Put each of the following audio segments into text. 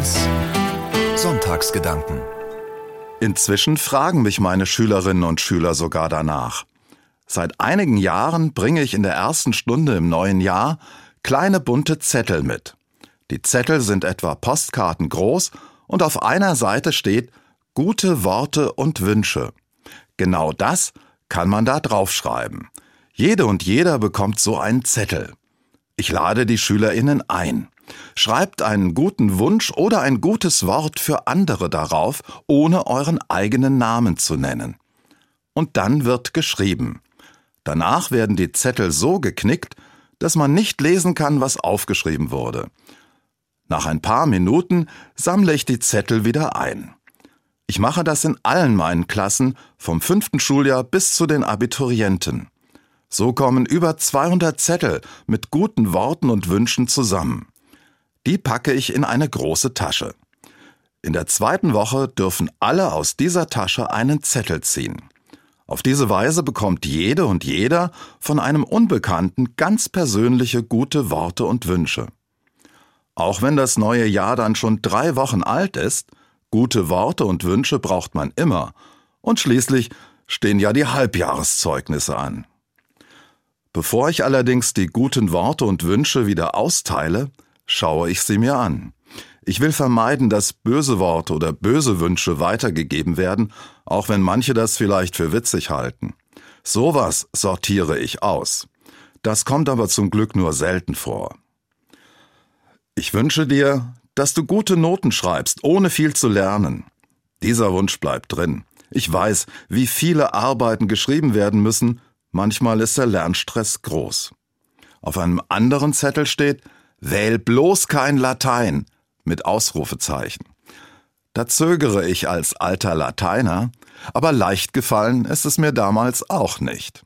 1 Sonntagsgedanken Inzwischen fragen mich meine Schülerinnen und Schüler sogar danach. Seit einigen Jahren bringe ich in der ersten Stunde im neuen Jahr kleine bunte Zettel mit. Die Zettel sind etwa Postkarten groß und auf einer Seite steht gute Worte und Wünsche. Genau das kann man da draufschreiben. Jede und jeder bekommt so einen Zettel. Ich lade die Schülerinnen ein. Schreibt einen guten Wunsch oder ein gutes Wort für andere darauf, ohne euren eigenen Namen zu nennen. Und dann wird geschrieben. Danach werden die Zettel so geknickt, dass man nicht lesen kann, was aufgeschrieben wurde. Nach ein paar Minuten sammle ich die Zettel wieder ein. Ich mache das in allen meinen Klassen, vom fünften Schuljahr bis zu den Abiturienten. So kommen über 200 Zettel mit guten Worten und Wünschen zusammen. Die packe ich in eine große Tasche. In der zweiten Woche dürfen alle aus dieser Tasche einen Zettel ziehen. Auf diese Weise bekommt jede und jeder von einem Unbekannten ganz persönliche gute Worte und Wünsche. Auch wenn das neue Jahr dann schon drei Wochen alt ist, gute Worte und Wünsche braucht man immer, und schließlich stehen ja die Halbjahreszeugnisse an. Bevor ich allerdings die guten Worte und Wünsche wieder austeile, schaue ich sie mir an. Ich will vermeiden, dass böse Worte oder böse Wünsche weitergegeben werden, auch wenn manche das vielleicht für witzig halten. Sowas sortiere ich aus. Das kommt aber zum Glück nur selten vor. Ich wünsche dir, dass du gute Noten schreibst, ohne viel zu lernen. Dieser Wunsch bleibt drin. Ich weiß, wie viele Arbeiten geschrieben werden müssen, Manchmal ist der Lernstress groß. Auf einem anderen Zettel steht, wähl bloß kein Latein mit Ausrufezeichen. Da zögere ich als alter Lateiner, aber leicht gefallen ist es mir damals auch nicht.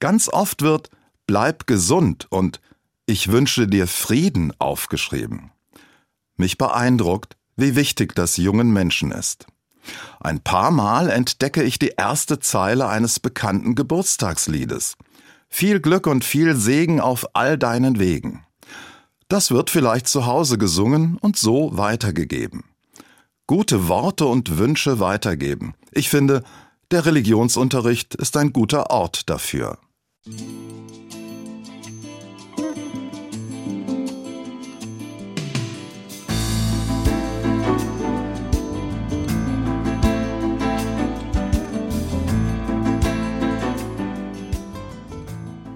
Ganz oft wird Bleib gesund und Ich wünsche dir Frieden aufgeschrieben. Mich beeindruckt, wie wichtig das jungen Menschen ist. Ein paar Mal entdecke ich die erste Zeile eines bekannten Geburtstagsliedes. Viel Glück und viel Segen auf all deinen Wegen. Das wird vielleicht zu Hause gesungen und so weitergegeben. Gute Worte und Wünsche weitergeben. Ich finde, der Religionsunterricht ist ein guter Ort dafür.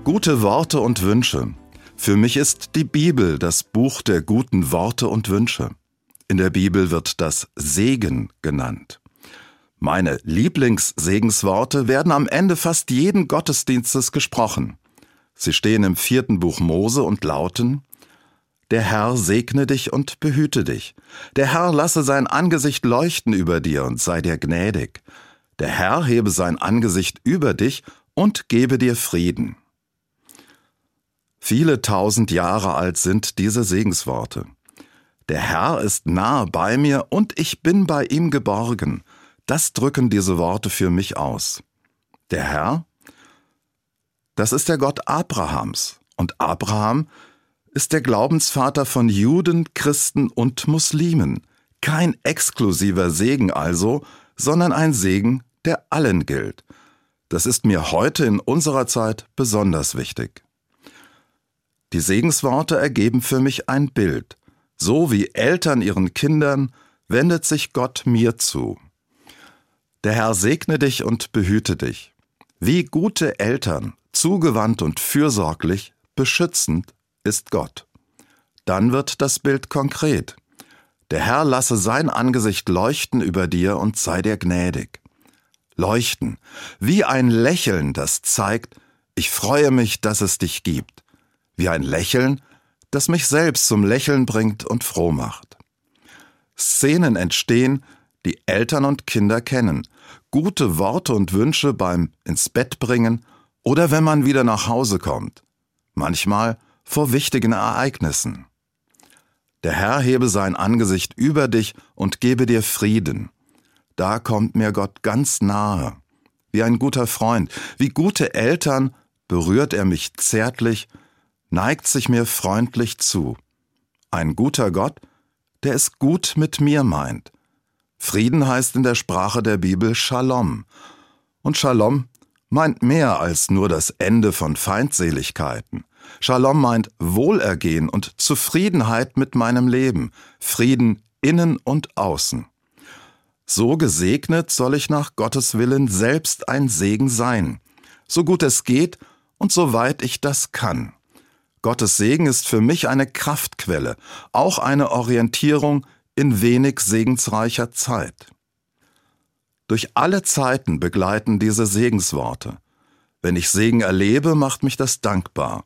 Gute Worte und Wünsche. Für mich ist die Bibel das Buch der guten Worte und Wünsche. In der Bibel wird das Segen genannt. Meine Lieblingssegensworte werden am Ende fast jeden Gottesdienstes gesprochen. Sie stehen im vierten Buch Mose und lauten Der Herr segne dich und behüte dich. Der Herr lasse sein Angesicht leuchten über dir und sei dir gnädig. Der Herr hebe sein Angesicht über dich und gebe dir Frieden. Viele tausend Jahre alt sind diese Segensworte. Der Herr ist nahe bei mir und ich bin bei ihm geborgen. Das drücken diese Worte für mich aus. Der Herr? Das ist der Gott Abrahams. Und Abraham ist der Glaubensvater von Juden, Christen und Muslimen. Kein exklusiver Segen also, sondern ein Segen, der allen gilt. Das ist mir heute in unserer Zeit besonders wichtig. Die Segensworte ergeben für mich ein Bild. So wie Eltern ihren Kindern, wendet sich Gott mir zu. Der Herr segne dich und behüte dich. Wie gute Eltern, zugewandt und fürsorglich, beschützend ist Gott. Dann wird das Bild konkret. Der Herr lasse sein Angesicht leuchten über dir und sei dir gnädig. Leuchten, wie ein Lächeln, das zeigt, ich freue mich, dass es dich gibt wie ein Lächeln, das mich selbst zum Lächeln bringt und froh macht. Szenen entstehen, die Eltern und Kinder kennen, gute Worte und Wünsche beim ins Bett bringen oder wenn man wieder nach Hause kommt, manchmal vor wichtigen Ereignissen. Der Herr hebe sein Angesicht über dich und gebe dir Frieden. Da kommt mir Gott ganz nahe. Wie ein guter Freund, wie gute Eltern berührt er mich zärtlich neigt sich mir freundlich zu. Ein guter Gott der es gut mit mir meint. Frieden heißt in der Sprache der Bibel Shalom. Und Shalom meint mehr als nur das Ende von Feindseligkeiten. Shalom meint Wohlergehen und Zufriedenheit mit meinem Leben, Frieden innen und außen. So gesegnet soll ich nach Gottes Willen selbst ein Segen sein, so gut es geht und soweit ich das kann. Gottes Segen ist für mich eine Kraftquelle, auch eine Orientierung in wenig segensreicher Zeit. Durch alle Zeiten begleiten diese Segensworte. Wenn ich Segen erlebe, macht mich das dankbar.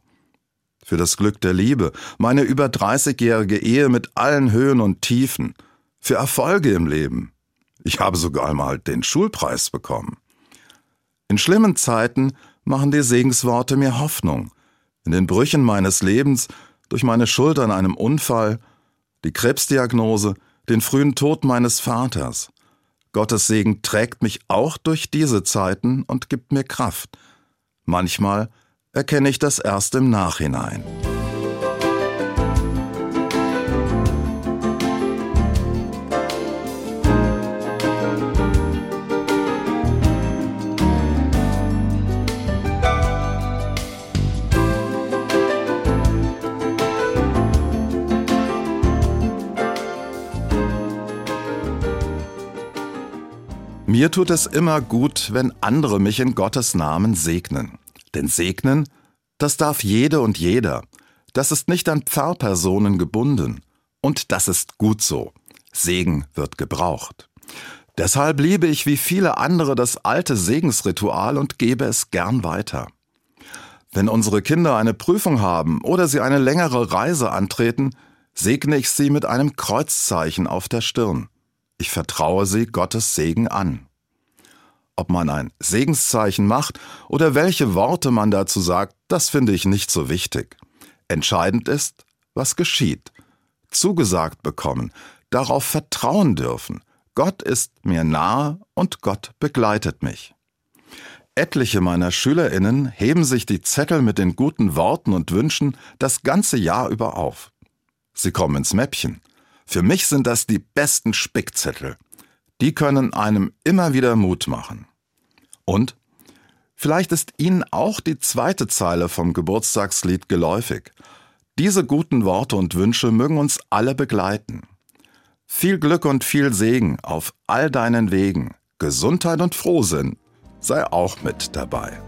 Für das Glück der Liebe, meine über 30-jährige Ehe mit allen Höhen und Tiefen, für Erfolge im Leben. Ich habe sogar einmal den Schulpreis bekommen. In schlimmen Zeiten machen die Segensworte mir Hoffnung. In den Brüchen meines Lebens, durch meine Schuld an einem Unfall, die Krebsdiagnose, den frühen Tod meines Vaters. Gottes Segen trägt mich auch durch diese Zeiten und gibt mir Kraft. Manchmal erkenne ich das erst im Nachhinein. Mir tut es immer gut, wenn andere mich in Gottes Namen segnen. Denn segnen, das darf jede und jeder. Das ist nicht an Pfarrpersonen gebunden. Und das ist gut so. Segen wird gebraucht. Deshalb liebe ich wie viele andere das alte Segensritual und gebe es gern weiter. Wenn unsere Kinder eine Prüfung haben oder sie eine längere Reise antreten, segne ich sie mit einem Kreuzzeichen auf der Stirn. Ich vertraue sie Gottes Segen an. Ob man ein Segenszeichen macht oder welche Worte man dazu sagt, das finde ich nicht so wichtig. Entscheidend ist, was geschieht. Zugesagt bekommen, darauf vertrauen dürfen. Gott ist mir nahe und Gott begleitet mich. Etliche meiner Schülerinnen heben sich die Zettel mit den guten Worten und Wünschen das ganze Jahr über auf. Sie kommen ins Mäppchen. Für mich sind das die besten Spickzettel. Die können einem immer wieder Mut machen. Und vielleicht ist Ihnen auch die zweite Zeile vom Geburtstagslied geläufig. Diese guten Worte und Wünsche mögen uns alle begleiten. Viel Glück und viel Segen auf all deinen Wegen. Gesundheit und Frohsinn sei auch mit dabei.